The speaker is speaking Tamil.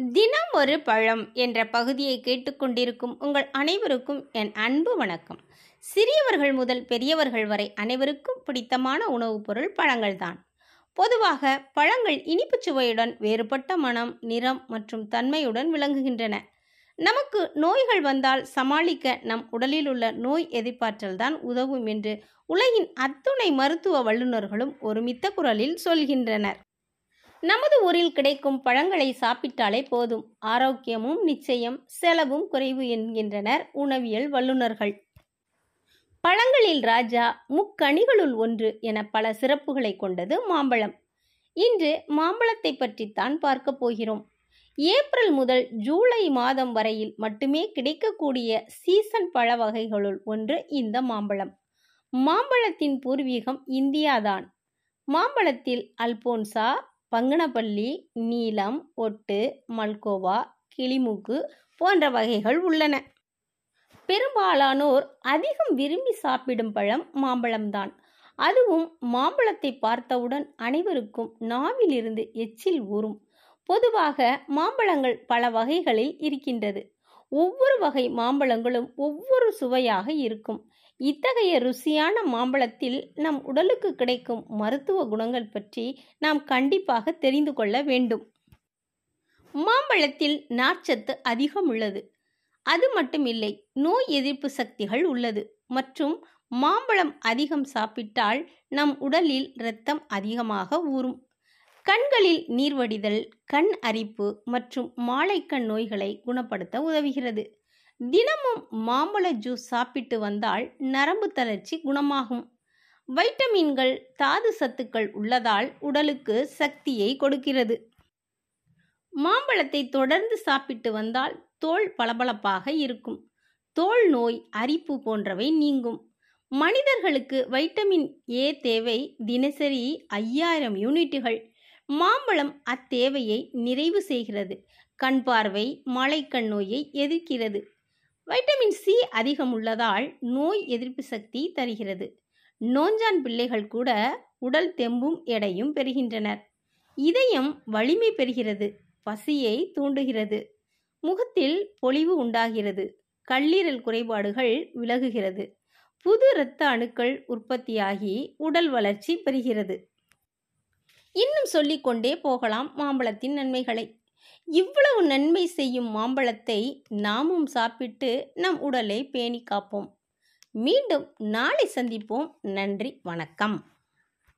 தினம் ஒரு பழம் என்ற பகுதியை கேட்டுக்கொண்டிருக்கும் உங்கள் அனைவருக்கும் என் அன்பு வணக்கம். சிறியவர்கள் முதல் பெரியவர்கள் வரை அனைவருக்கும் பிடித்தமான உணவுப் பொருள் பழங்கள்தான் பொதுவாக பழங்கள் இனிப்புச் சுவையுடன் வேறுபட்ட மனம் நிறம் மற்றும் தன்மையுடன் விளங்குகின்றன. நமக்கு நோய்கள் வந்தால் சமாளிக்க நம் உடலில் உள்ள நோய் எதிர்ப்பாற்றல் தான் உதவும் என்று உலகின் அத்துணை மருத்துவ வல்லுநர்களும் ஒருமித்த குரலில் சொல்கின்றனர். நமது ஊரில் கிடைக்கும் பழங்களை சாப்பிட்டாலே போதும். ஆரோக்கியமும் நிச்சயம் செலவும் குறைவு என்கின்றனர் உணவியல் வல்லுநர்கள். பழங்களில் ராஜா முக்கணிகளுள் ஒன்று என பல சிறப்புகளை கொண்டது மாம்பழம். இன்று மாம்பழத்தை பற்றித்தான் பார்க்க போகிறோம். ஏப்ரல் முதல் ஜூலை மாதம் வரையில் மட்டுமே கிடைக்கக்கூடிய சீசன் பழ வகைகளுள் ஒன்று இந்த மாம்பழம். மாம்பழத்தின் பூர்வீகம் இந்தியாதான். மாம்பழத்தில் அல்போன்சா பங்கனப்பள்ளி நீலம் ஒட்டு மல்கோவா கிளிமூக்கு போன்ற வகைகள் உள்ளன. பெரும்பாலானோர் அதிகம் விரும்பி சாப்பிடும் பழம் மாம்பழம்தான். அதுவும் மாம்பழத்தை பார்த்தவுடன் அனைவருக்கும் நாவிலிருந்து எச்சில் ஊறும். பொதுவாக மாம்பழங்கள் பல வகைகளில் இருக்கின்றது. ஒவ்வொரு வகை மாம்பழங்களும் ஒவ்வொரு சுவையாக இருக்கும். இத்தகைய ருசியான மாம்பழத்தில் நம் உடலுக்கு கிடைக்கும் மருத்துவ குணங்கள் பற்றி நாம் கண்டிப்பாக தெரிந்து கொள்ள வேண்டும். மாம்பழத்தில் நார்ச்சத்து அதிகம் உள்ளது. அது மட்டுமில்லை நோய் எதிர்ப்பு சக்திகள் உள்ளது. மற்றும் மாம்பழம் அதிகம் சாப்பிட்டால் நம் உடலில் இரத்தம் அதிகமாக ஊறும். கண்களில் நீர்வடிதல் கண் அரிப்பு மற்றும் மாலைக்கண் நோய்களை குணப்படுத்த உதவுகிறது. தினமும் மாம்பழ ஜூஸ் சாப்பிட்டு வந்தால் நரம்பு தளர்ச்சி குணமாகும். வைட்டமின்கள் தாது சத்துக்கள் உள்ளதால் உடலுக்கு சக்தியை கொடுக்கிறது. மாம்பழத்தை தொடர்ந்து சாப்பிட்டு வந்தால் தோல் பளபளப்பாக இருக்கும். தோல் நோய் அரிப்பு போன்றவை நீங்கும். மனிதர்களுக்கு வைட்டமின் ஏ தேவை தினசரி ஐயாயிரம் யூனிட்டுகள். மாம்பழம் அத்தேவையை நிறைவு செய்கிறது. கண் பார்வை மலைக்கண் நோயை எதிர்க்கிறது. வைட்டமின் சி அதிகம் உள்ளதால் நோய் எதிர்ப்பு சக்தி தருகிறது. நோஞ்சான் பிள்ளைகள் கூட உடல் தெம்பும் எடையும் பெறுகின்றனர். இதயம் வலிமை பெறுகிறது பசியை தூண்டுகிறது முகத்தில் பொலிவு உண்டாகிறது கல்லீரல் குறைபாடுகள் விலகுகிறது புது இரத்த அணுக்கள் உற்பத்தியாகி உடல் வளர்ச்சி பெறுகிறது. இன்னும் சொல்லிக்கொண்டே போகலாம் மாம்பழத்தின் நன்மைகளை. இவ்வளவு நன்மை செய்யும் மாம்பழத்தை நாமும் சாப்பிட்டு நம் உடலை பேணி காப்போம் மீண்டும் நாளை சந்திப்போம். நன்றி வணக்கம்.